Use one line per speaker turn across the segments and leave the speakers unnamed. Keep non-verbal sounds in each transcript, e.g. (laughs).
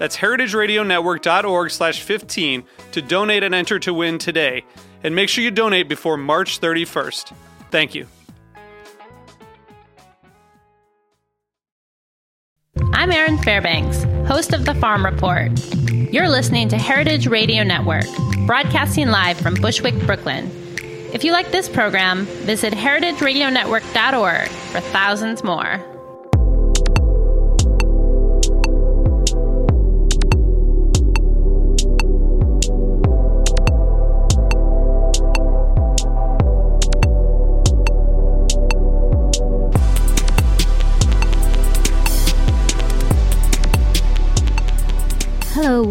That's heritageradionetwork.org slash 15 to donate and enter to win today. And make sure you donate before March 31st. Thank you.
I'm Erin Fairbanks, host of The Farm Report. You're listening to Heritage Radio Network, broadcasting live from Bushwick, Brooklyn. If you like this program, visit heritageradionetwork.org for thousands more.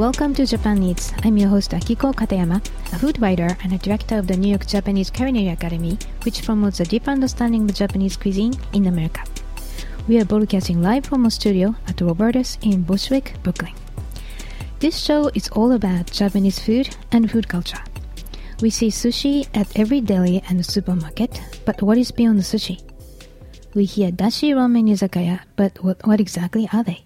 Welcome to Japan Eats. I'm your host Akiko Katayama, a food writer and a director of the New York Japanese Culinary Academy, which promotes a deep understanding of Japanese cuisine in America. We are broadcasting live from a studio at Roberta's in Bushwick, Brooklyn. This show is all about Japanese food and food culture. We see sushi at every deli and supermarket, but what is beyond the sushi? We hear dashi ramen izakaya, but what, what exactly are they?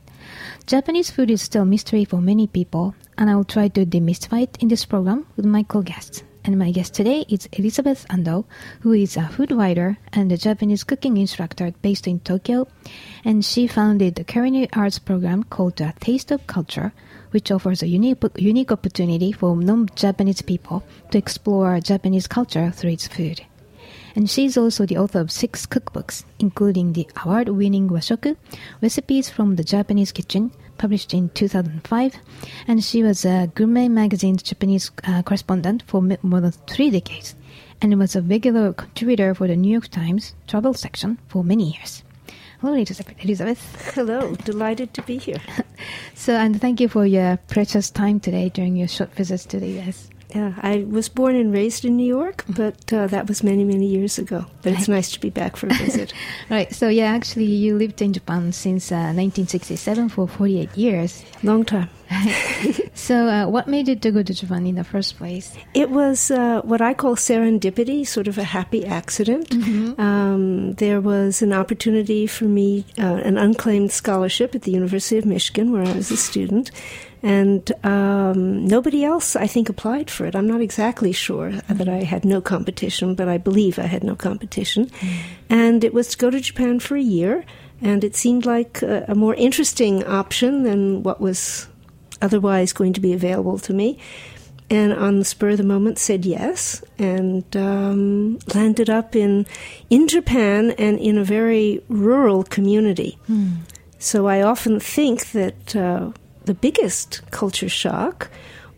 Japanese food is still a mystery for many people, and I will try to demystify it in this program with my co-guests. And my guest today is Elizabeth Andoh, who is a food writer and a Japanese cooking instructor based in Tokyo. And she founded the culinary arts program called A Taste of Culture, which offers a unique, unique opportunity for non-Japanese people to explore Japanese culture through its food. And she's also the author of six cookbooks, including the award-winning Washoku, Recipes from the Japanese Kitchen, published in 2005. And she was a Gourmet magazine's Japanese uh, correspondent for more than three decades, and was a regular contributor for the New York Times travel section for many years. Hello, Elizabeth.
Hello, delighted to be here. (laughs)
so, and thank you for your precious time today during your short visits to the US.
Yeah, I was born and raised in New York,
Mm-hmm.
but uh, that was many, many years ago. But it's nice to be back for a visit. (laughs)
right. So, yeah, actually, you lived in Japan since uh, 1967 for 48 years.
Long time. (laughs)
so, uh, what made you to go to Japan in the first place?
It was uh, what I call serendipity, sort of a happy accident.
Mm-hmm.
Um, there was an opportunity for me, uh, an unclaimed scholarship at the University of Michigan, where I was a student. And um, nobody else, I think, applied for it. I'm not exactly sure that I had no competition, but I believe I had no competition. And it was to go to Japan for a year, and it seemed like a, a more interesting option than what was otherwise going to be available to me. And on the spur of the moment, said yes, and um, landed up in in Japan and in a very rural community. So I often think that uh, the biggest culture shock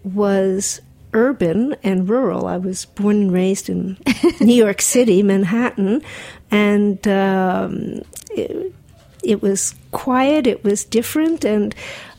was urban and rural. I was born and raised in (laughs) New York City, Manhattan, and um, it, it was quiet, it was different, and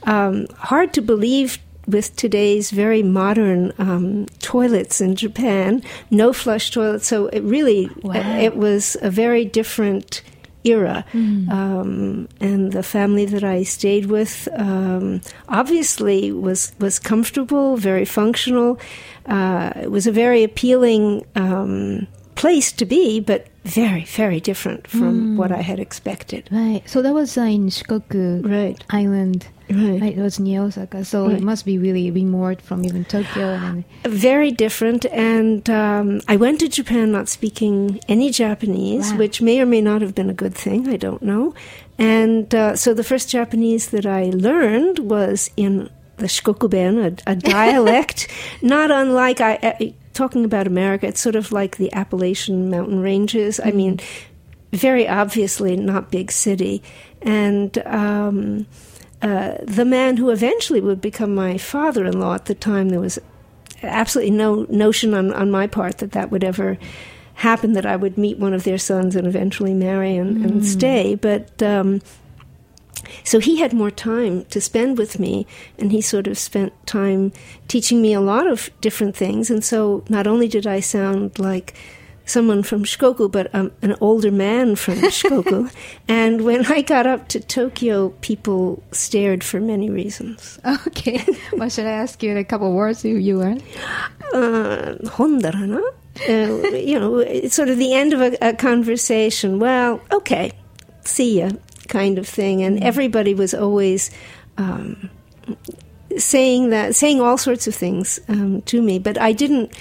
um, hard to believe with today's very modern um, toilets in Japan, no flush toilets. So it really,
Wow.
it was a very different era. Um, and the family that I stayed with um, obviously was was comfortable, very functional. Uh, it was a very appealing um, place to be, but very, very different from what I had expected.
Right. So that was uh, in Shikoku
Right.
Island.
Right.
Right. It was near Osaka. So it must be really remote from even Tokyo. And
Very different. And um, I went to Japan not speaking any Japanese,
Wow.
which may or may not have been a good thing. I don't know. And uh, so the first Japanese that I learned was in the Shikokuben, a, a dialect (laughs) not unlike I. Talking about America, it's sort of like the Appalachian mountain ranges. I mean, very obviously not big city. And um, uh, the man who eventually would become my father in law at the time, there was absolutely no notion on, on my part that that would ever happen, that I would meet one of their sons and eventually marry and, and stay. But um, so he had more time to spend with me, and he sort of spent time teaching me a lot of different things. And so not only did I sound like someone from Shikoku, but um, an older man from (laughs) Shikoku. and when I got up to Tokyo, people stared for many reasons.
Okay. (laughs) well, should I ask you a couple words who you are?
Uh, hondarana? Uh, you know, it's sort of the end of a, a conversation. Well, okay, see ya, kind of thing. And everybody was always um, saying that, saying all sorts of things um, to me. But I didn't,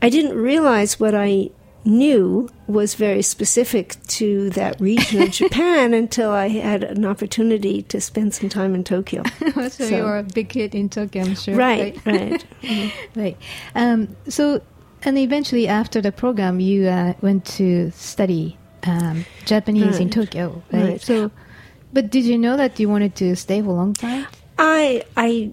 I didn't realize what I knew was very specific to that region of (laughs) Japan until I had an opportunity to spend some time in Tokyo. (laughs)
so,
So-
you were a big kid in Tokyo, I'm sure.
Right, right. (laughs)
right. Um, so, and eventually after the program, you uh, went to study um, Japanese in Tokyo, right?
Right.
So, but did you know that you wanted to stay for a long time?
I, I,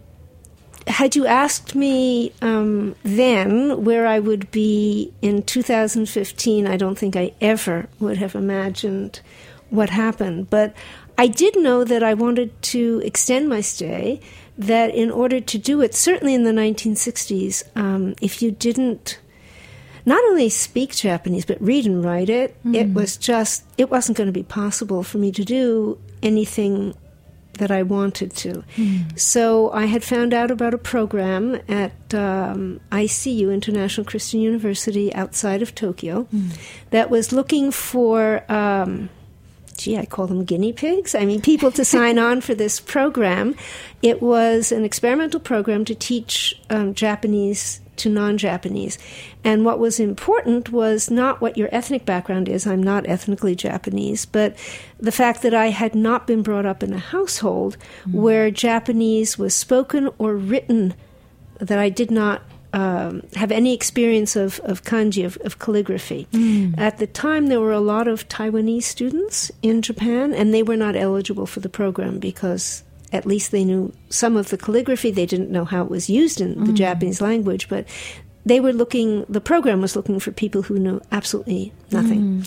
had you asked me um, then where I would be in 2015, I don't think I ever would have imagined what happened. But I did know that I wanted to extend my stay. That in order to do it, certainly in the 1960s, um, if you didn't not only speak Japanese but read and write it, it was just it wasn't going to be possible for me to do anything that I wanted to. So I had found out about a program at um, ICU, International Christian University, outside of Tokyo, that was looking for. Um, gee, I call them guinea pigs. I mean, people to sign (laughs) on for this program. It was an experimental program to teach um, Japanese to non Japanese. And what was important was not what your ethnic background is. I'm not ethnically Japanese, but the fact that I had not been brought up in a household where Japanese was spoken or written, that I did not um, have any experience of, of kanji, of, of calligraphy. At the time, there were a lot of Taiwanese students in Japan, and they were not eligible for the program because at least they knew some of the calligraphy. They didn't know how it was used in the Japanese language, but they were looking, the program was looking for people who knew absolutely nothing.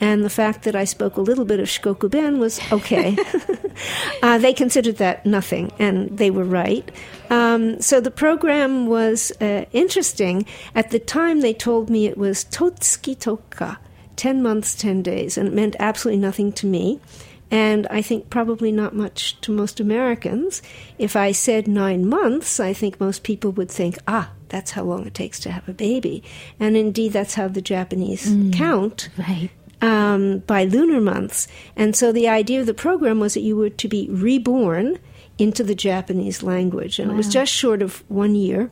And the fact that I spoke a little bit of Shikoku Ben was okay. (laughs) (laughs) uh, they considered that nothing, and they were right. Um, so the program was uh, interesting. At the time, they told me it was Totsuki Toka, 10 months, 10 days, and it meant absolutely nothing to me. And I think probably not much to most Americans. If I said nine months, I think most people would think, ah, that's how long it takes to have a baby. And indeed, that's how the Japanese count
Right.
um, by lunar months. And so the idea of the program was that you were to be reborn into the Japanese language. And it was just short of one year.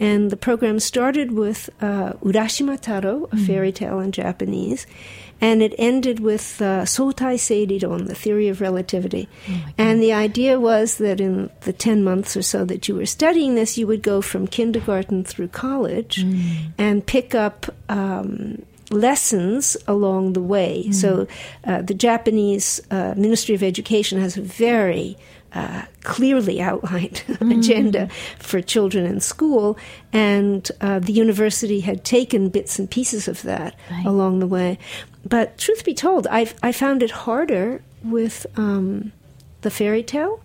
And the program started with uh, Urashima Taro, a fairy tale in Japanese, and it ended with uh, Sotai Seiriron, the theory of relativity. and the idea was that in the 10 months or so that you were studying this, you would go from kindergarten through college and pick up um, lessons along the way. So uh, the Japanese uh, Ministry of Education has a very uh, clearly outlined (laughs) agenda for children in school, and uh, the university had taken bits and pieces of that
Right.
along the way. But truth be told, I I found it harder with um, the fairy tale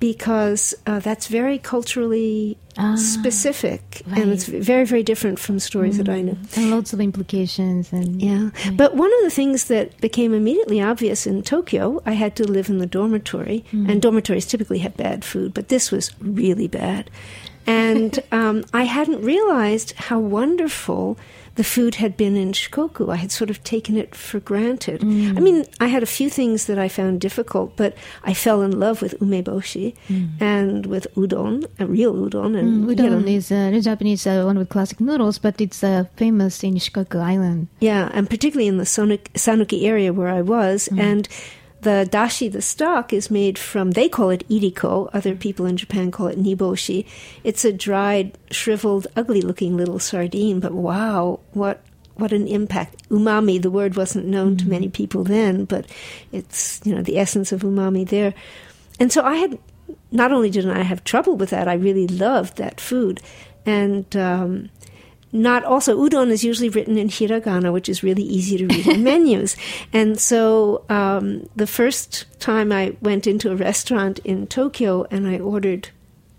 because uh, that's very culturally
Ah,
specific,
right.
and it's very very different from stories that I know
And lots of implications and
Yeah. But one of the things that became immediately obvious in Tokyo, I had to live in the dormitory, and dormitories typically have bad food, but this was really bad. And (laughs) um, I hadn't realized how wonderful the food had been in Shikoku. I had sort of taken it for granted. I mean, I had a few things that I found difficult, but I fell in love with umeboshi and with udon, a real udon. And, you
Udon
know,
is uh, Japanese uh, one with classic noodles, but it's uh, famous in Shikoku Island.
Yeah, and particularly in the Sonuki, Sanuki area where I was. And the dashi, the stock, is made from, they call it iriko. Other people in Japan call it niboshi. It's a dried, shriveled, ugly looking little sardine, but wow, what what an impact. Umami, the word wasn't known to many people then, but it's, you know, the essence of umami there. And so I had, not only did I have trouble with that, I really loved that food. And, um, not also udon is usually written in hiragana, which is really easy to read in (laughs) menus. And so um, the first time I went into a restaurant in Tokyo and I ordered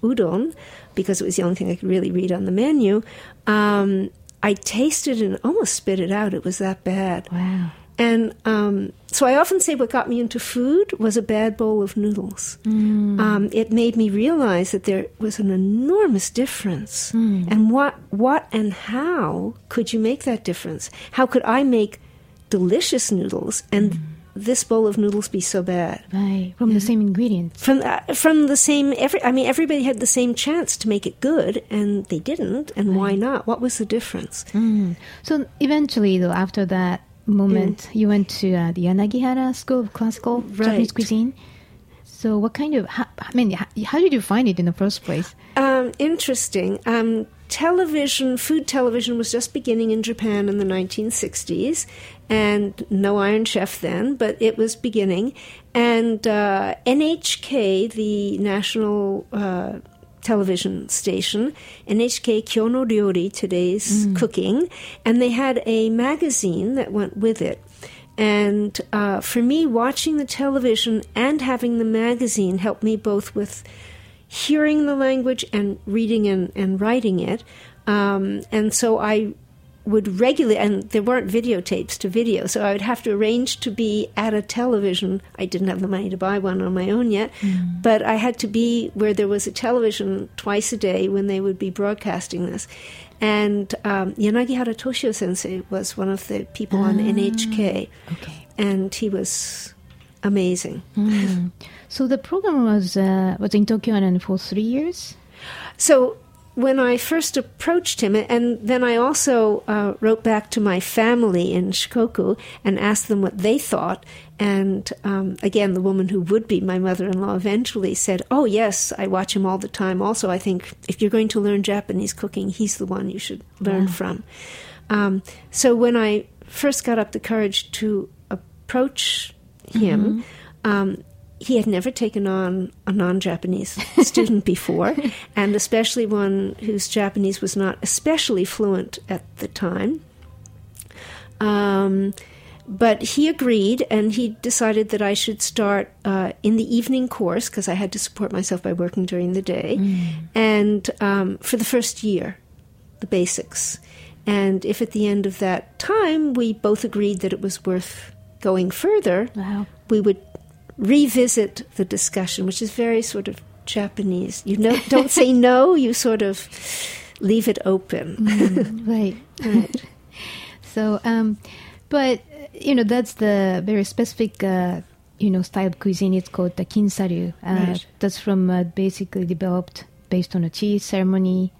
udon because it was the only thing I could really read on the menu. Um, I tasted and almost spit it out. It was that bad.
Wow.
And um, so I often say what got me into food was a bad bowl of noodles. Mm. Um, it made me realize that there was an enormous difference. Mm. And what, what and how could you make that difference? How could I make delicious noodles and mm. this bowl of noodles be so bad?
Right, from the same ingredients.
From uh, from the same every. I mean, everybody had the same chance to make it good, and they didn't. And right. why not? What was the difference?
Mm. So eventually, though, after that moment, mm. you went to uh, the Yanagihara School of Classical right. Japanese Cuisine. So, what kind of? How, I mean, how, how, did you find it in the first place?
Um, interesting. Um, television, food television, was just beginning in Japan in the 1960s, and no Iron Chef then, but it was beginning. And uh, NHK, the national uh, television station, NHK Kyono Ryori, today's mm. cooking, and they had a magazine that went with it. And uh, for me, watching the television and having the magazine helped me both with hearing the language and reading and, and writing it. Um, and so I would regularly, and there weren't videotapes to video, so I would have to arrange to be at a television. I didn't have the money to buy one on my own yet, mm. but I had to be where there was a television twice a day when they would be broadcasting this. And um, Yanagihara Toshio sensei was one of the people on NHK,
ah, okay.
and he was amazing.
Mm. So the program was uh, was in Tokyo and for three years.
So when I first approached him, and then I also uh, wrote back to my family in Shikoku and asked them what they thought. And um, again, the woman who would be my mother in law eventually said, Oh, yes, I watch him all the time. Also, I think if you're going to learn Japanese cooking, he's the one you should learn from. Um, so when I first got up the courage to approach him, mm-hmm. um, he had never taken on a non Japanese (laughs) student before, and especially one whose Japanese was not especially fluent at the time. Um, but he agreed, and he decided that I should start uh, in the evening course because I had to support myself by working during the day, mm. and um, for the first year, the basics. And if at the end of that time we both agreed that it was worth going further,
wow.
we would revisit the discussion, which is very sort of Japanese. You know, don't say no. You sort of leave it open.
Mm, right. right. so, um, but you know, that's the very specific. Uh, you know, style of cuisine. It's called the Kinsaryu. Uh, right. That's from uh, basically developed based on a tea ceremony.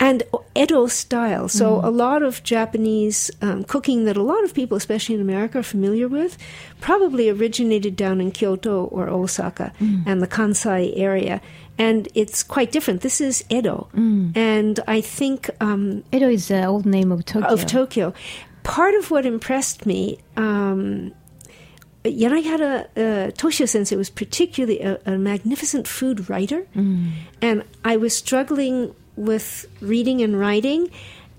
And Edo style. So, mm. a lot of Japanese um, cooking that a lot of people, especially in America, are familiar with, probably originated down in Kyoto or Osaka mm. and the Kansai area. And it's quite different. This is Edo. Mm. And I think. Um,
Edo is the old name of Tokyo.
Of Tokyo. Part of what impressed me um, Yanagihara uh, Toshio sensei was particularly a, a magnificent food writer, mm. and I was struggling with reading and writing.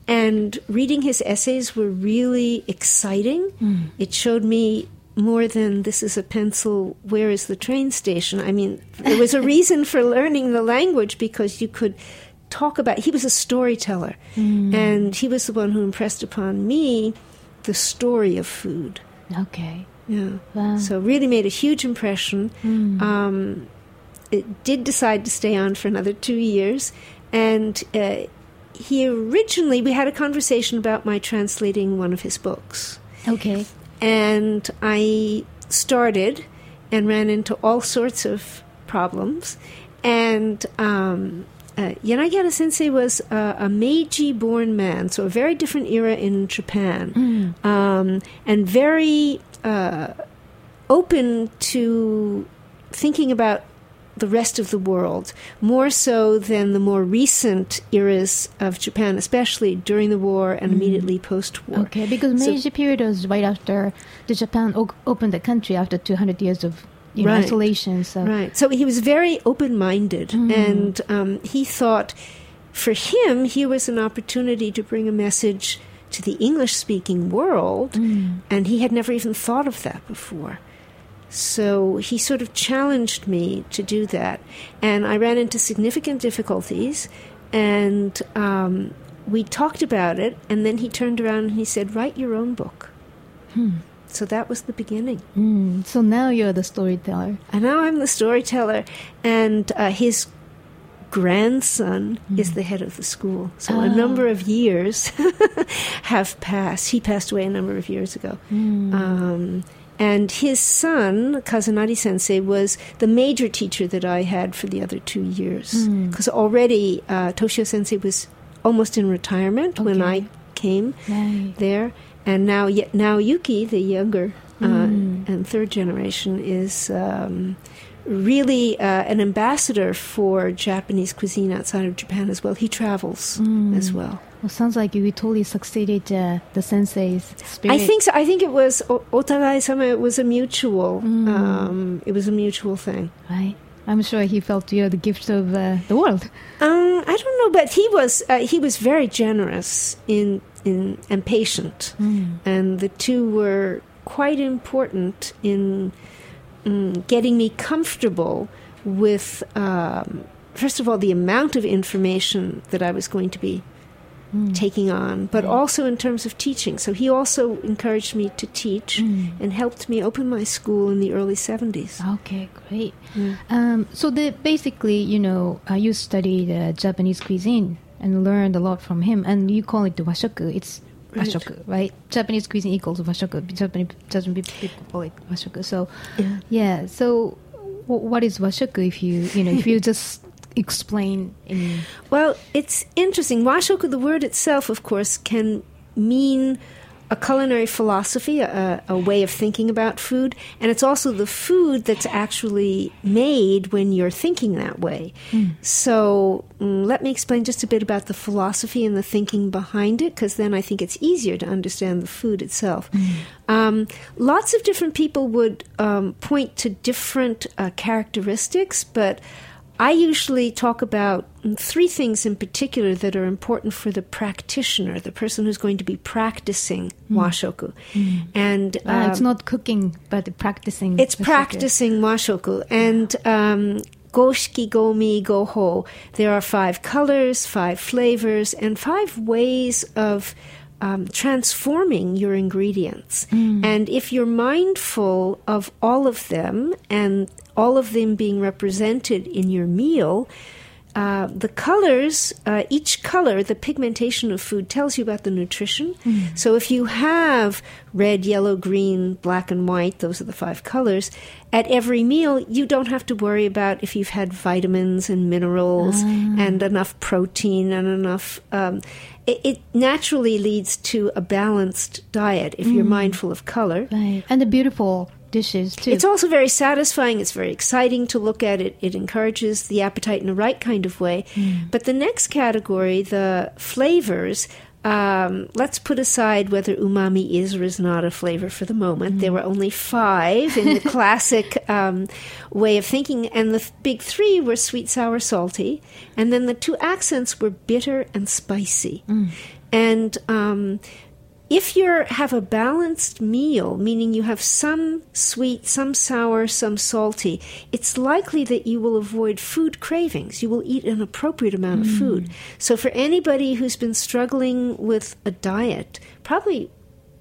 And reading his essays were really exciting. Mm. It showed me more than this is a pencil, where is the train station? I mean, there was a (laughs) reason for learning the language because you could talk about he was a storyteller mm. and he was the one who impressed upon me the story of food
okay
yeah. Wow. So really made a huge impression. Mm. Um, it did decide to stay on for another two years, and uh, he originally we had a conversation about my translating one of his books.
Okay.
And I started and ran into all sorts of problems, and. Um, uh, Yanagihara Sensei was uh, a Meiji born man, so a very different era in Japan, mm. um, and very uh, open to thinking about the rest of the world, more so than the more recent eras of Japan, especially during the war and immediately post war.
Okay, because
So-
Meiji period was right after the Japan o- opened the country after 200 years of you know,
Right.
isolation. So
Right. So he was very open minded, and um, he thought for him, here was an opportunity to bring a message to the English speaking world, and he had never even thought of that before. So he sort of challenged me to do that, and I ran into significant difficulties, and um, we talked about it, and then he turned around and he said, Write your own book. So that was the beginning.
Mm, so now you're the storyteller.
And now I'm the storyteller, and uh, his grandson is the head of the school. So a number of years (laughs) have passed. He passed away a number of years ago. Um, and his son, Kazunari sensei, was the major teacher that I had for the other two years. Because already uh, Toshio sensei was almost in retirement when I came
Right.
there, and now now Yuki, the younger uh,
Mm.
and third generation, is um, really uh, an ambassador for Japanese cuisine outside of Japan as well. He travels
Mm.
as well.
Well, sounds like you totally succeeded uh, the sensei's spirit.
I think so. I think it was o- otagai sama. It was a mutual.
Mm.
Um, it was a mutual thing.
Right. I'm sure he felt you're the gift of uh, the world.
Um, I don't know, but he was uh, he was very generous in in and patient, and the two were quite important in mm, getting me comfortable with. Um, first of all, the amount of information that I was going to be taking on, but also in terms of teaching. So he also encouraged me to teach and helped me open my school in the early seventies.
Okay, great. Um, so the, basically, you know, uh, you studied uh, Japanese cuisine and learned a lot from him, and you call it the washoku. It's
Right.
Japanese cuisine equals washoku. Japanese Japanese people call it washoku. So,
Yeah.
yeah. So, w- what is washoku? If you, you know, if you just (laughs) explain in
Well, it's interesting. Washoku, the word itself, of course, can mean a culinary philosophy, a, a way of thinking about food, and it's also the food that's actually made when you're thinking that way. So, mm, let me explain just a bit about the philosophy and the thinking behind it, because then I think it's easier to understand the food itself. Um, lots of different people would um, point to different uh, characteristics, but I usually talk about mm, three things in particular that are important for the practitioner, the person who's going to be practicing washoku. And
uh, it's
um,
not cooking, but practicing.
it's practicing washoku. And um, goshiki, gomi, goho, there are five colors, five flavors, and five ways of um, transforming your ingredients. And if you're mindful of all of them and all of them being represented in your meal, uh, the colors, uh, each color, the pigmentation of food tells you about the nutrition. So if you have red, yellow, green, black, and white, those are the five colors, at every meal, you don't have to worry about if you've had vitamins and minerals and enough protein and enough. Um, it, it naturally leads to a balanced diet if you're mindful of color.
Right. And the beautiful dishes too.
It's also very satisfying. It's very exciting to look at it. It encourages the appetite in the right kind of way. But the next category, the flavors, um, let's put aside whether umami is or is not a flavor for the moment. There were only five in the (laughs) classic um, way of thinking, and the th- big three were sweet, sour, salty, and then the two accents were bitter and spicy. And um, if you have a balanced meal, meaning you have some sweet, some sour, some salty, it's likely that you will avoid food cravings. You will eat an appropriate amount of mm. food. So, for anybody who's been struggling with a diet, probably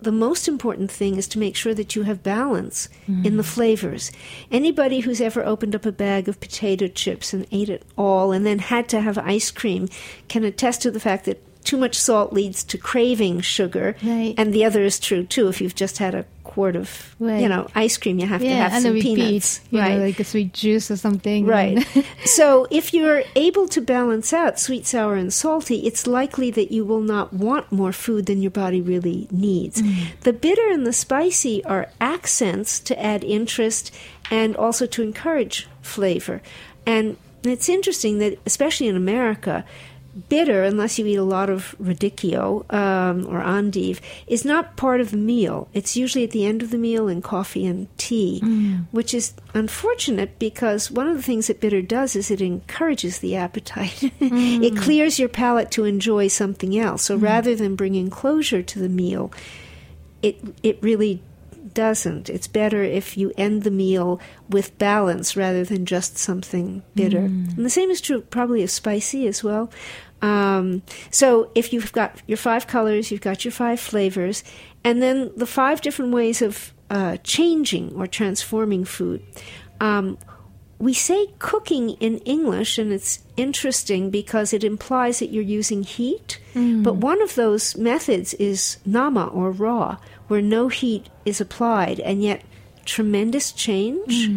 the most important thing is to make sure that you have balance mm. in the flavors. Anybody who's ever opened up a bag of potato chips and ate it all and then had to have ice cream can attest to the fact that too much salt leads to craving sugar.
Right.
And the other is true too. If you've just had a quart of
Right.
you know ice cream. You have to have
and
some
repeat,
peanuts,
you
right?
know, like a sweet juice or something.
Right. (laughs) so if you're able to balance out sweet, sour, and salty, it's likely that you will not want more food than your body really needs. Mm. The bitter and the spicy are accents to add interest and also to encourage flavor. And it's interesting that, especially in America, bitter, unless you eat a lot of radicchio um, or endive, is not part of the meal. It's usually at the end of the meal in coffee and tea, mm. which is unfortunate because one of the things that bitter does is it encourages the appetite. (laughs) it mm. clears your palate to enjoy something else. So mm. rather than bringing closure to the meal, it it really doesn't. It's better if you end the meal with balance rather than just something bitter. And the same is true probably of spicy as well. Um, so if you've got your five colors, you've got your five flavors, and then the five different ways of uh, changing or transforming food. Um, we say cooking in English, and it's interesting because it implies that you're using heat. But one of those methods is nama or raw, where no heat is applied, and yet tremendous change.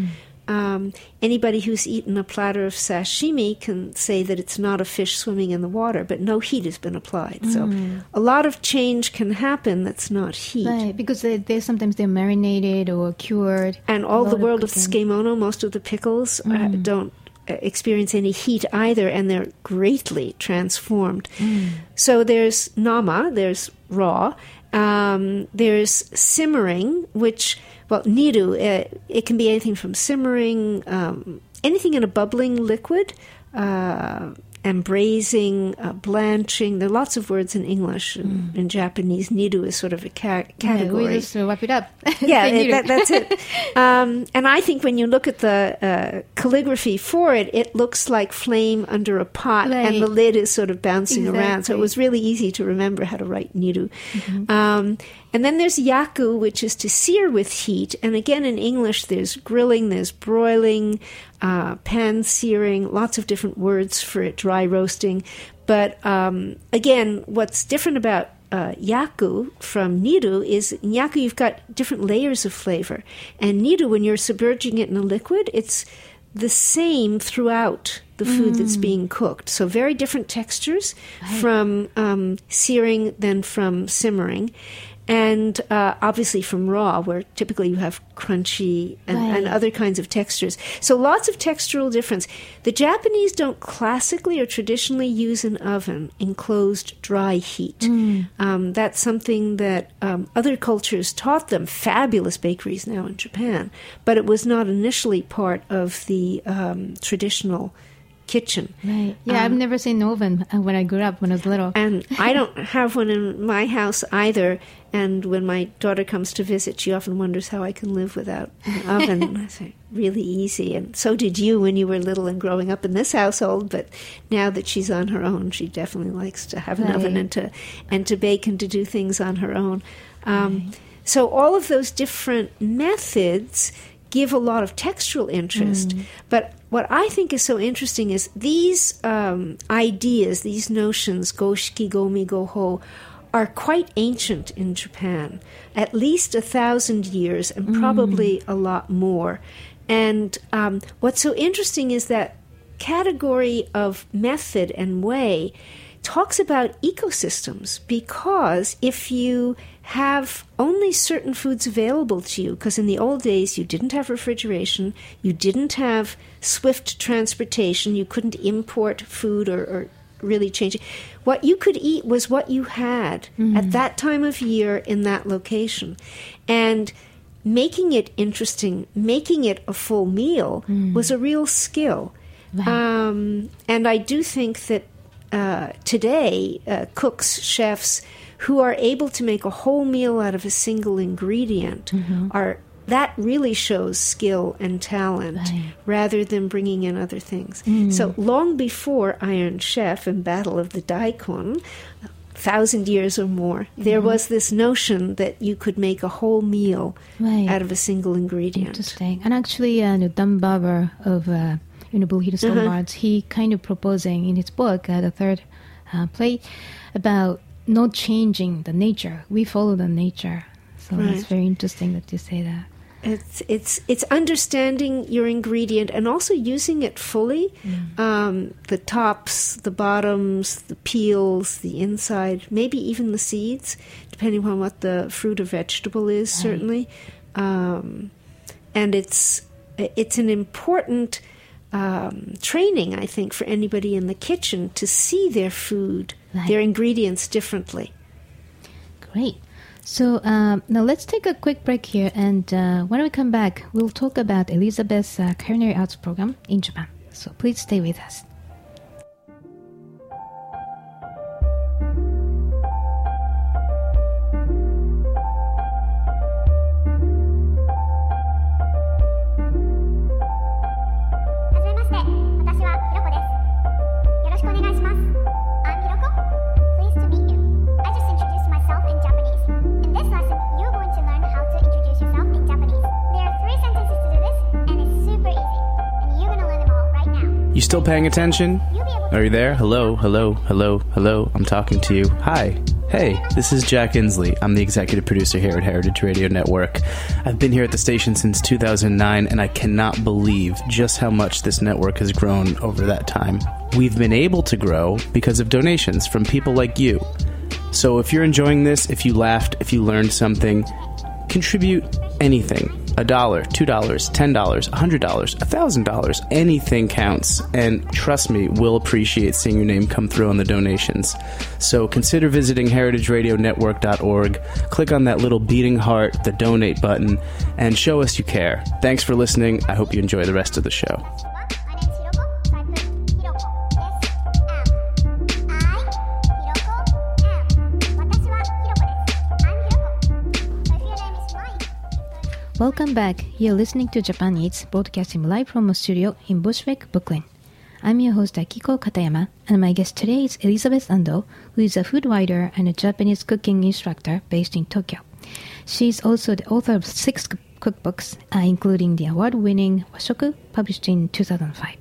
Um, anybody who's eaten a platter of sashimi can say that it's not a fish swimming in the water, but no heat has been applied. So a lot of change can happen that's not heat.
Right, because they, they sometimes they're marinated or cured.
And all the
of
world of,
cooking.
tsukemono, most of the pickles uh, don't uh, experience any heat either, and they're greatly transformed. So there's nama, there's raw, um, there's simmering, which, well, niru, uh, it can be anything from simmering, um, anything in a bubbling liquid. Uh, and braising, uh, blanching. There are lots of words in English. and In Japanese, niru is sort of a ca-
Yeah,
category
we just uh, wrap it up. (laughs)
yeah, it- that, that's it. (laughs) Um, and I think when you look at the uh, calligraphy for it, it looks like flame under a pot,
Right.
and the lid is sort of bouncing around. So it was really easy to remember how to write niru. Um, and then there's yaku, which is to sear with heat. And again, in English, there's grilling, there's broiling, uh, pan searing, lots of different words for it, dry roasting. But um, again, what's different about uh, yaku from niru is in yaku you've got different layers of flavor, and niru when you're submerging it in a liquid, it's the same throughout the food that's being cooked. So very different textures from um, searing than from simmering. And uh, obviously from raw, where typically you have crunchy and, and other kinds of textures. So lots of textural difference. The Japanese don't classically or traditionally use an oven in closed dry heat. Um, that's something that um, other cultures taught them. Fabulous bakeries now in Japan, but it was not initially part of the um, traditional kitchen.
Right. Yeah, I've never seen an oven uh, when I grew up when I was little.
And I don't have one in my house either. And when my daughter comes to visit, she often wonders how I can live without an (laughs) oven. And I say, really easy. And so did you when you were little and growing up in this household. But now that she's on her own, she definitely likes to have an oven and to and to bake and to do things on her own. Um, So all of those different methods give a lot of textural interest. But what I think is so interesting is these um, ideas, these notions, goshiki, gomi, goho, are quite ancient in Japan, at least a thousand years, and probably a lot more. And um, what's so interesting is that category of method and way talks about ecosystems because if you have only certain foods available to you, because in the old days you didn't have refrigeration, you didn't have swift transportation, you couldn't import food or, or really change it. What you could eat was what you had at that time of year in that location. And making it interesting, making it a full meal was a real skill. Um, and I do think that uh, today, uh, cooks, chefs who are able to make a whole meal out of a single ingredient are that really shows skill and talent
Right.
rather than bringing in other things. So long before Iron Chef and Battle of the Daikon, a thousand years or more, there was this notion that you could make a whole meal
Right.
out of a single ingredient.
Interesting. And actually, uh, Dan Barber of uh, you know, Hill
Uh-huh.
He kind of proposing in his book, uh, the third uh, Plate, about not changing the nature. We follow the nature. So
Right.
it's very interesting that you say that.
It's it's it's understanding your ingredient and also using it fully. Um, the tops, the bottoms, the peels, the inside, maybe even the seeds, depending on what the fruit or vegetable is. Certainly, um, and it's it's an important um, training, I think, for anybody in the kitchen to see their food,
Right.
their ingredients differently.
Great. So um, now let's take a quick break here, and uh, when we come back, we'll talk about Elizabeth's uh, culinary arts program in Japan. So please stay with us.「
still paying attention? Are you there? Hello, hello, hello, hello. I'm talking to you. Hi. Hey, this is Jack Inslee. I'm the executive producer here at Heritage Radio Network. I've been here at the station since 2009, and I cannot believe just how much this network has grown over that time. We've been able to grow because of donations from people like you. So if you're enjoying this, if you laughed, if you learned something, contribute anything a dollar, two dollars, ten dollars, a hundred dollars, a thousand dollars, anything counts. And trust me, we'll appreciate seeing your name come through on the donations. So consider visiting heritageradionetwork.org, click on that little beating heart, the donate button, and show us you care. Thanks for listening. I hope you enjoy the rest of the show.
Welcome back. You're listening to Japan Eats, broadcasting live from a studio in Bushwick, Brooklyn. I'm your host Akiko Katayama, and my guest today is Elizabeth Andoh, who is a food writer and a Japanese cooking instructor based in Tokyo. She's also the author of six cookbooks, uh, including the award-winning Washoku, published in 2005.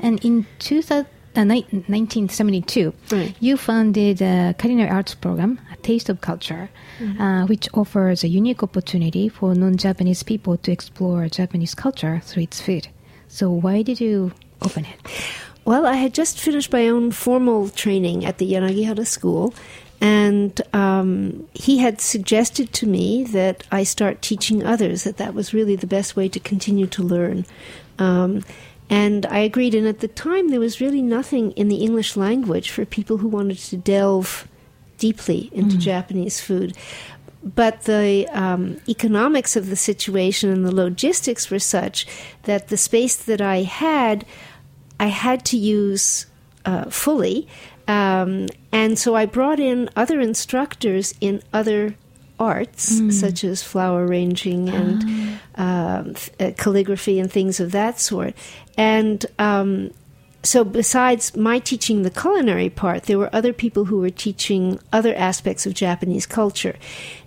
And in 2000, uh, ni- 1972,
Right.
you founded a culinary arts program, A Taste of Culture, uh, which offers a unique opportunity for non-Japanese people to explore Japanese culture through its food. So why did you open it?
Well, I had just finished my own formal training at the Yanagihara School, and um, he had suggested to me that I start teaching others, that that was really the best way to continue to learn. Um, and I agreed, and at the time, there was really nothing in the English language for people who wanted to delve deeply into Japanese food. But the um, economics of the situation and the logistics were such that the space that I had, I had to use uh, fully. Um, and so I brought in other instructors in other arts, such as flower arranging and um, f- uh, calligraphy and things of that sort. And um, so besides my teaching the culinary part, there were other people who were teaching other aspects of Japanese culture.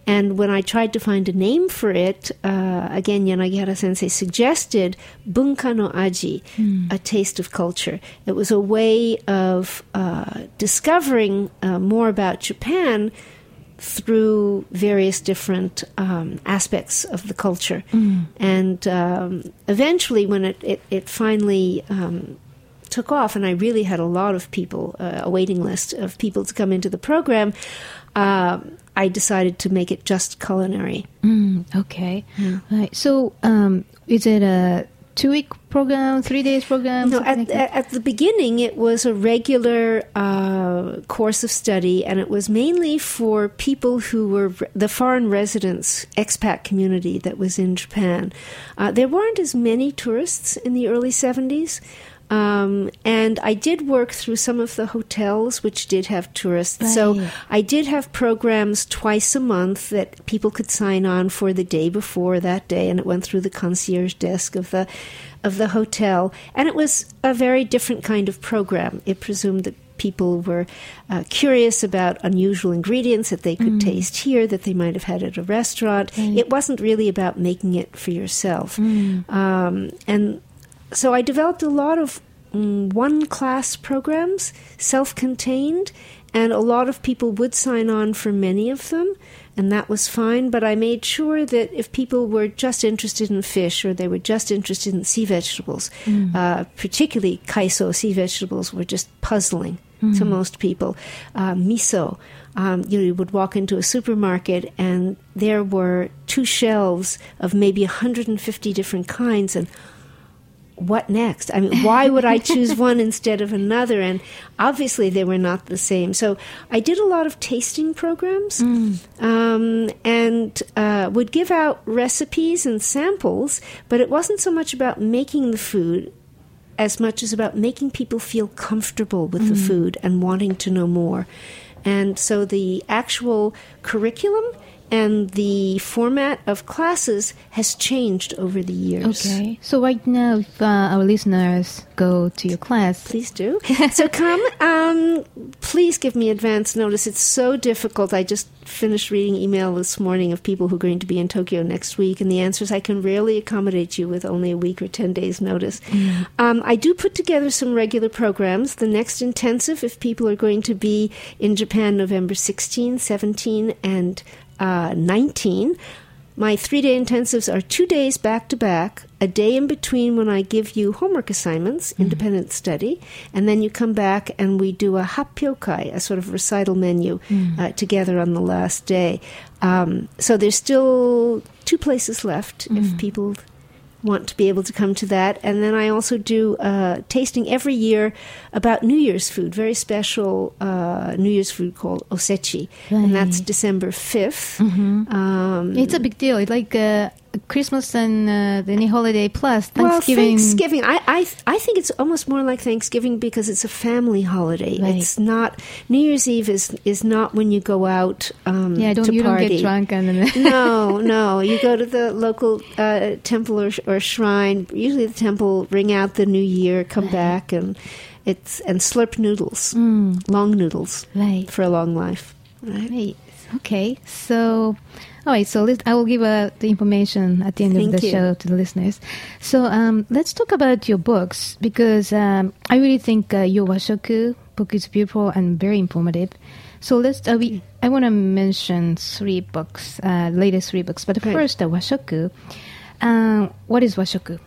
And when I tried to find a name for it, uh, again, Yanagihara sensei suggested bunka no aji, a taste of culture. It was a way of uh, discovering uh, more about Japan through various different um, aspects of the culture. And um, eventually, when it, it, it finally um, took off, and I really had a lot of people, uh, a waiting list of people to come into the program, uh, I decided to make it just culinary.
Mm, okay. Right. So um, is it a two-week program, three days program?
No, at,
like
at, at the beginning, it was a regular uh, course of study, and it was mainly for people who were the foreign residents, expat community that was in Japan. Uh, there weren't as many tourists in the early 70s. Um, and I did work through some of the hotels which did have tourists. So I did have programs twice a month that people could sign on for the day before that day, and it went through the concierge desk of the of the hotel. And it was a very different kind of program. It presumed that people were uh, curious about unusual ingredients that they could taste here that they might have had at a restaurant. It wasn't really about making it for yourself. Um, and so I developed a lot of mm, one class programs, self contained, and a lot of people would sign on for many of them, and that was fine. But I made sure that if people were just interested in fish or they were just interested in sea vegetables, uh, particularly kaiso sea vegetables, were just puzzling to most people. Uh, miso, um, you, know, you would walk into a supermarket and there were two shelves of maybe 150 different kinds, and what next? I mean, why would I choose one (laughs) instead of another? And obviously, they were not the same. So I did a lot of tasting programs um, and uh, would give out recipes and samples, but it wasn't so much about making the food as much as about making people feel comfortable with the food and wanting to know more. And so the actual curriculum and the format of classes has changed over the years.
Okay. So right now, if uh, our listeners go to your class,
Please do. (laughs) so come. Um, please give me advance notice. It's so difficult. I just finished reading email this morning of people who are going to be in Tokyo next week, and the answer is I can rarely accommodate you with only a week or 10 days notice. Um, I do put together some regular programs. The next intensive, if people are going to be in Japan November 16, 17, and uh, 19, my three day intensives are two days back to back, a day in between when I give you homework assignments, independent study, and then you come back and we do a happyokai, a sort of recital menu, uh, together on the last day. Um, so there's still two places left if people want to be able to come to that. And then I also do uh, tasting every year about New Year's food, very special uh, New Year's food called osechi, and that's December 5th. Um,
it's a big deal. It's like uh, Christmas and uh, any holiday plus Thanksgiving.
Well, Thanksgiving. I, I I think it's almost more like Thanksgiving because it's a family holiday.
Right.
It's not New Year's Eve is is not when you go out um,
yeah, don't
to
you
party.
don't get drunk and then (laughs) (laughs)
no, no. You go to the local uh, temple or, or shrine. Usually, the temple ring out the new year, come back, and it's and slurp noodles, long noodles
Mm. right.
for a long life. Right.
Right. Okay. So, all right. So I will give uh, the information at the end
Thank
of the
you.
show to the listeners. So um, let's talk about your books because um, I really think uh, your Washoku book is beautiful and very informative. So let's. Uh, we, I want to mention three books, uh, latest three books. But first, the Washoku. Um, what is Washoku?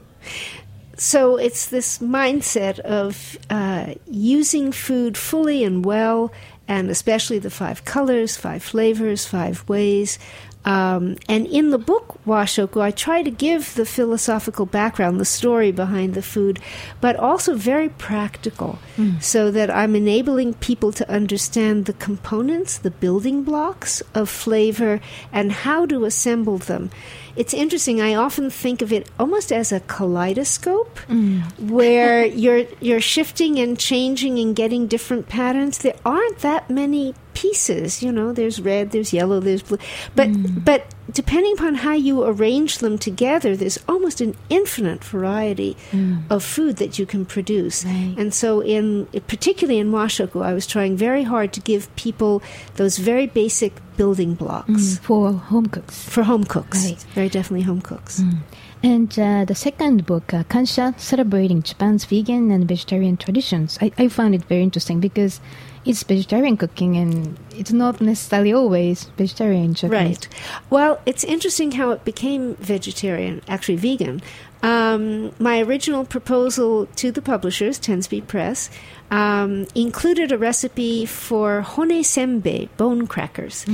So it's this mindset of uh, using food fully and well, and especially the five colors, five flavors, five ways. Um, and in the book Washoku, I try to give the philosophical background, the story behind the food, but also very practical, so that I'm enabling people to understand the components, the building blocks of flavor, and how to assemble them. It's interesting. I often think of it almost as a kaleidoscope, mm. where (laughs) you're you're shifting and changing and getting different patterns. There aren't that many pieces. You know, there's red, there's yellow, there's blue, but mm. but depending upon how you arrange them together, there's almost an infinite variety mm. of food that you can produce.
Right.
And so, in particularly in washoku, I was trying very hard to give people those very basic building blocks
for home cooks.
for home cooks.
Right.
Very definitely home cooks.
And uh, the second book, uh, Kansha, celebrating Japan's vegan and vegetarian traditions. I, I found it very interesting because it's vegetarian cooking and it's not necessarily always vegetarian Japanese.
Right. Well, it's interesting how it became vegetarian, actually vegan. Um, my original proposal to the publishers, Ten Speed Press, um, included a recipe for hone senbei, bone crackers.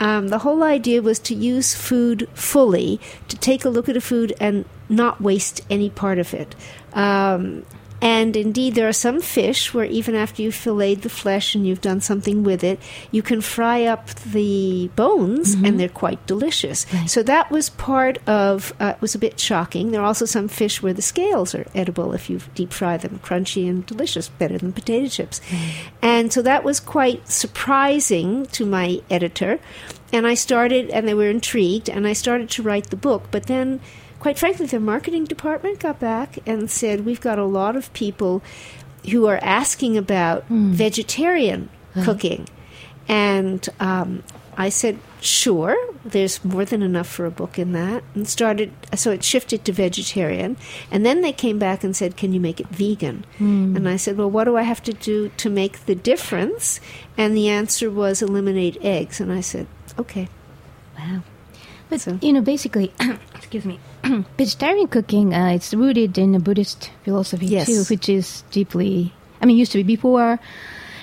Um, the whole idea was to use food fully, to take a look at a food and not waste any part of it. Um, and indeed, there are some fish where even after you've filleted the flesh and you've done something with it, you can fry up the bones and they're quite delicious. So that was part of, uh, it was a bit shocking. There are also some fish where the scales are edible if you deep fry them, crunchy and delicious, better than potato chips. And so that was quite surprising to my editor. And I started, and they were intrigued, and I started to write the book. But then quite frankly, the marketing department got back and said, We've got a lot of people who are asking about vegetarian cooking. And um, I said, Sure, there's more than enough for a book in that. And started, so it shifted to vegetarian. And then they came back and said, Can you make it vegan? And I said, Well, what do I have to do to make the difference? And the answer was eliminate eggs. And I said, Okay.
Wow. But
So-
you know, basically, (coughs) excuse me, (coughs) vegetarian cooking uh, it's rooted in a Buddhist philosophy
Yes.
too, which is deeply. I mean, used to be before.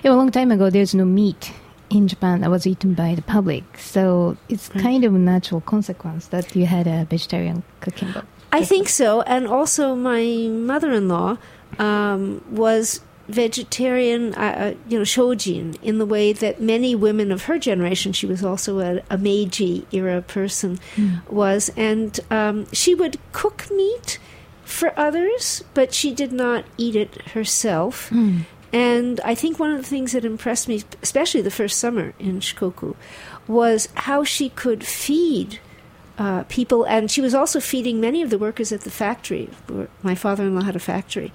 You know, a long time ago, there's no meat in Japan that was eaten by the public, so it's kind of a natural consequence that you had a vegetarian cooking book.
I think so. And also, my mother in law um, was vegetarian, uh, uh, you know, shojin, in the way that many women of her generation, she was also a, a Meiji era person, was. And um, she would cook meat for others, but she did not eat it herself. And I think one of the things that impressed me, especially the first summer in Shikoku, was how she could feed uh, people, and she was also feeding many of the workers at the factory. My father-in-law had a factory,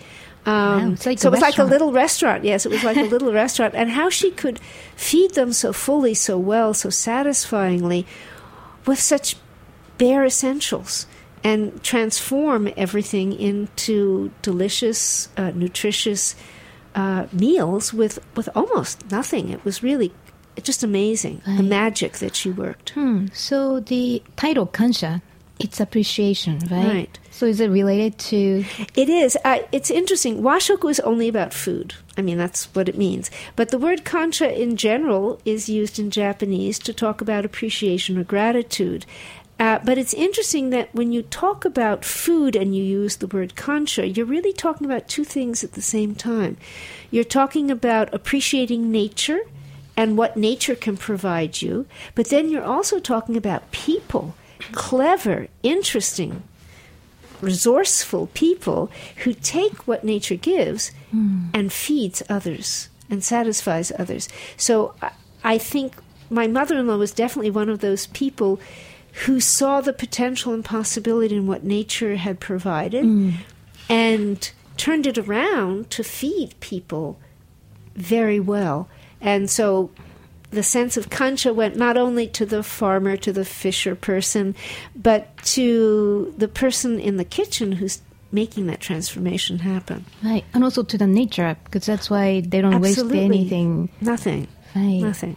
um,
Wow, it's like
so it was like a little restaurant. Yes, it was like a (laughs) little restaurant, and how she could feed them so fully, so well, so satisfyingly, with such bare essentials, and transform everything into delicious, uh, nutritious uh, meals with with almost nothing. It was really just amazing the magic that she worked.
Hmm. So the title kansha, it's appreciation, right?
Right.
So is it related to?
It is. Uh, it's interesting. Washoku is only about food. I mean, that's what it means. But the word kansha in general is used in Japanese to talk about appreciation or gratitude. Uh, but it's interesting that when you talk about food and you use the word kansha, you're really talking about two things at the same time. You're talking about appreciating nature and what nature can provide you, but then you're also talking about people, clever, interesting, resourceful people who take what nature gives hmm. and feeds others and satisfies others. So I, think my mother in law was definitely one of those people who saw the potential and possibility in what nature had provided hmm. and turned it around to feed people very well. And so the sense of kansha went not only to the farmer, to the fisher person, but to the person in the kitchen who's making that transformation happen.
Right, and also to the nature, because that's why they don't
Absolutely.
waste anything.
Nothing.
Right.
Nothing.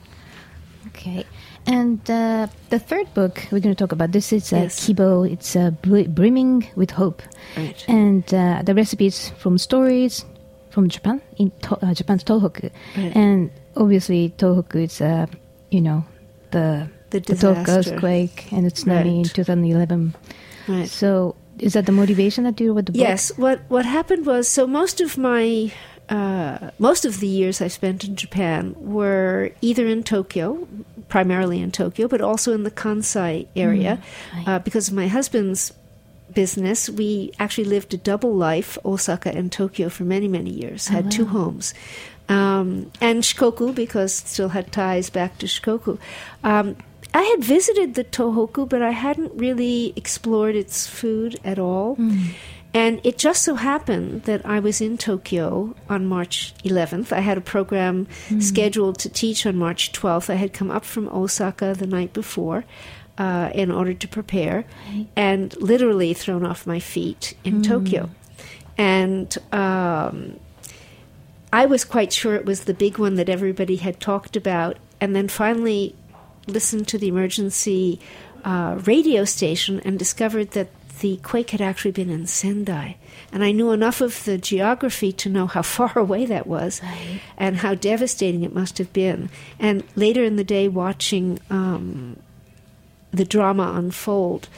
Okay. And uh, the third book we're going to talk about this is uh,
Yes.
Kibo. It's uh, brimming with hope,
Right.
and uh, the recipes from stories from Japan in to- uh, Japan's Tohoku,
Right.
and obviously Tohoku is uh, you know the
The
Tohoku earthquake and the tsunami in 2011.
Right.
So is that the motivation that you with the book?
Yes. What what happened was so most of my uh, most of the years I spent in Japan were either in Tokyo, primarily in Tokyo, but also in the Kansai area,
right.
uh, because of my husband's business. We actually lived a double life, Osaka and Tokyo, for many many years. had two homes. Um, and Shikoku because still had ties back to Shikoku. Um, I had visited the Tohoku, but I hadn't really explored its food at all. And it just so happened that I was in Tokyo on March 11th. I had a program scheduled to teach on March 12th. I had come up from Osaka the night before uh, in order to prepare and literally thrown off my feet in Tokyo. And um, I was quite sure it was the big one that everybody had talked about, and then finally listened to the emergency uh, radio station and discovered that the quake had actually been in Sendai. And I knew enough of the geography to know how (laughs) far away that was and how devastating it must have been. And later in the day, watching um, the drama unfold,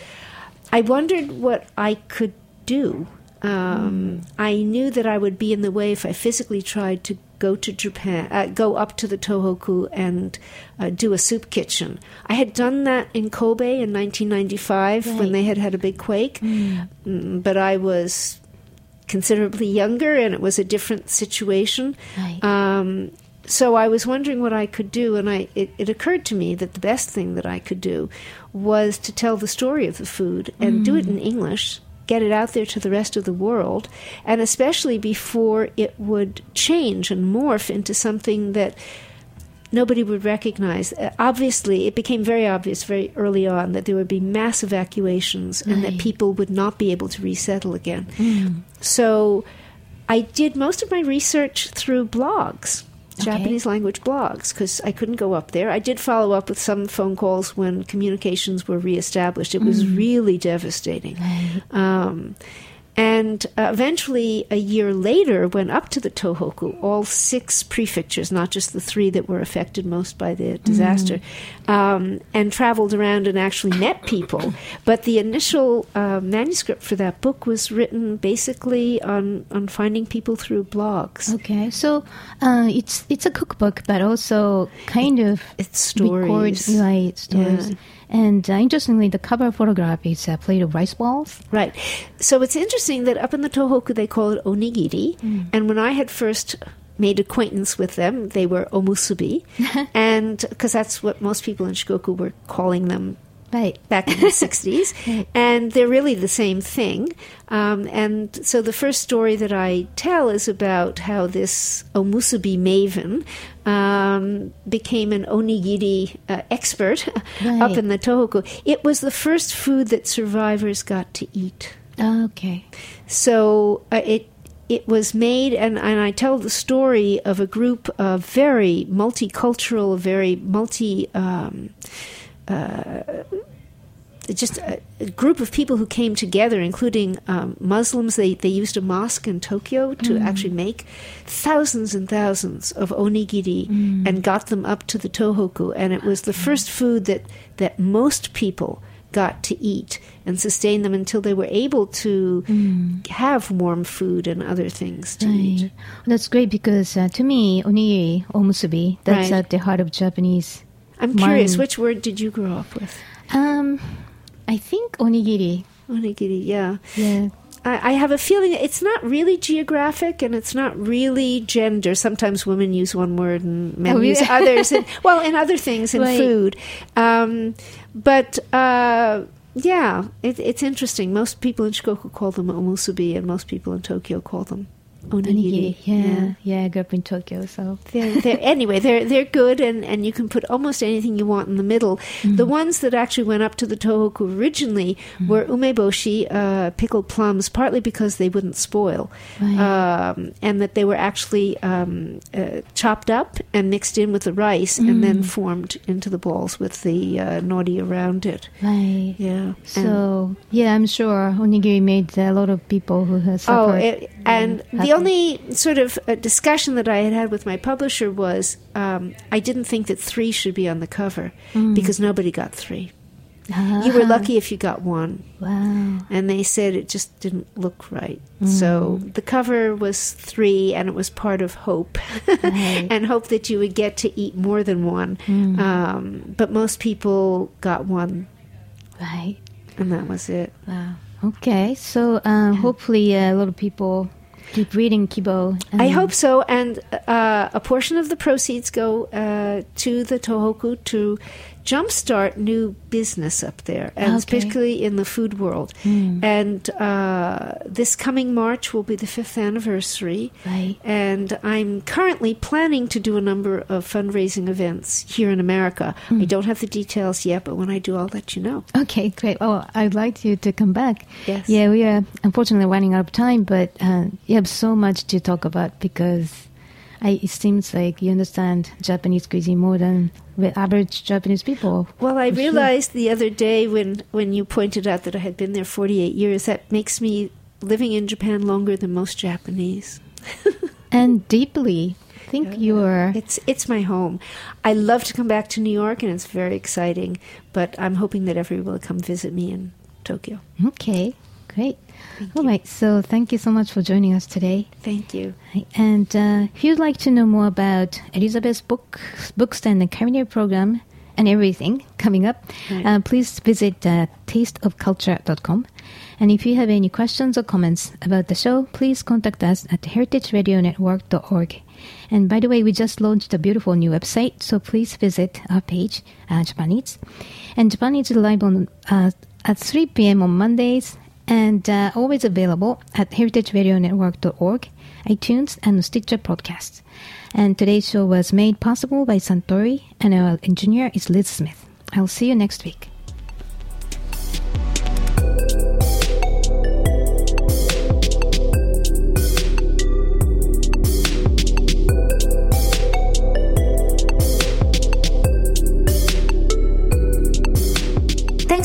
I wondered what I could do. Um, I knew that I would be in the way if I physically tried to go to Japan, uh, go up to the Tohoku and uh, do a soup kitchen. I had done that in Kobe in 1995 when they had had a big quake, Mm, but I was considerably younger and it was a different situation.
Right.
Um, so I was wondering what I could do, and I it, it occurred to me that the best thing that I could do was to tell the story of the food and do it in English, get it out there to the rest of the world, and especially before it would change and morph into something that nobody would recognize. Uh, obviously, it became very obvious very early on that there would be mass evacuations and that people would not be able to resettle again. So I did most of my research through blogs.
Okay.
Japanese language blogs because I couldn't go up there. I did follow up with some phone calls when communications were reestablished. It was really devastating. Um, and uh, eventually, a year later, went up to the Tohoku, all six prefectures, not just the three that were affected most by the disaster, um, and traveled around and actually met people. But the initial uh, manuscript for that book was written basically on, on finding people through blogs.
Okay, so uh, it's it's a cookbook, but also kind of
It's stories.
records, right? Stories.
Yeah.
And uh, interestingly, the cover photograph is a plate of rice balls.
Right. So it's interesting that up in the Tohoku they call it onigiri, and when I had first made acquaintance with them, they were omusubi, (laughs) and because that's what most people in Shikoku were calling them
Right.
back in the (laughs) 60s, and they're really the same thing. Um, and so the first story that I tell is about how this omusubi maven um, became an onigiri uh, expert (laughs) up in the Tohoku. It was the first food that survivors got to eat.
Okay.
So uh, it it was made, and, and I tell the story of a group of very multicultural, very multi. Um, just a, a group of people who came together, including um, Muslims. They, they used a mosque in Tokyo to actually make thousands and thousands of onigiri and got them up to the Tohoku. And it was the first food that, that most people got to eat and sustain them until they were able to have warm food and other things to eat.
Right. That's great because uh, to me, onigiri, omusubi, that's
Right.
at the heart of Japanese.
I'm curious, which word did you grow up with?
Um, I think onigiri.
Onigiri, yeah.
Yeah.
I, I have a feeling it's not really geographic and it's not really gender. Sometimes women use one word and men
Oh,
use
yeah.
others. And, (laughs) well, in other things, in
Right.
food. Um, but uh, yeah, it, it's interesting. Most people in Shikoku call them omusubi, and most people in Tokyo call them onigiri.
Onigiri. Yeah. yeah. I grew up in Tokyo, so.
They're, they're, anyway, they're they're good, and, and you can put almost anything you want in the middle.
Mm-hmm.
The ones that actually went up to the Tohoku originally were umeboshi, uh, pickled plums, partly because they wouldn't spoil,
Right.
um, and that they were actually um, uh, chopped up and mixed in with the rice, and then
Mm.
formed into the balls with the uh, nori around it.
Right.
Yeah. And-
So, yeah, I'm sure onigiri made a lot of people who have
Oh,
suffered.
it, and the. Only sort of uh, discussion that I had had with my publisher was um, I didn't think that three should be on the cover because nobody got three. You were
Ah,
lucky if you got one.
Wow.
And they said it just didn't look right. So the cover was three, and it was part of hope,
Right. (laughs)
and hope that you would get to eat more than one. Um, but most people got one,
Right.
and that was it.
Wow. Okay. So, uh, hopefully, uh, a lot of people keep reading Kibo.
I hope so. And uh, a portion of the proceeds go uh, to the Tohoku to jumpstart new business up there, and
Okay.
particularly in the food world. And uh, this coming March will be the fifth anniversary.
Right.
And I'm currently planning to do a number of fundraising events here in America. I don't have the details yet, but when I do, I'll let you know.
Okay, great. Oh, I'd like you to come back.
Yes.
Yeah, we are unfortunately running out of time, but uh, you have so much to talk about because I, it seems like you understand Japanese cuisine more than the average Japanese people.
Well, I
For sure.
realized the other day when, when you pointed out that I had been there 48 years, that makes me living in Japan longer than most Japanese. (laughs)
And deeply, I think you're.
It's it's my home. I love to come back to New York, and it's very exciting. But I'm hoping that everyone will come visit me in Tokyo.
Okay, great. All right, so thank you so much for joining us today.
Thank you.
And uh, if you'd like to know more about Elizabeth's book, bookstand and culinary program and everything coming up,
Right.
uh, please visit uh, tasteofculture.com. And if you have any questions or comments about the show, please contact us at heritageradionetwork.org. And by the way, we just launched a beautiful new website, so please visit our page, uh, Japan Eats. And Japan Eats is live on uh, at 3 p.m. on Mondays and uh, always available at heritageradionetwork.org, iTunes, and Stitcher Podcasts. And today's show was made possible by Suntory, and our engineer is Liz Smith. I'll see you next week.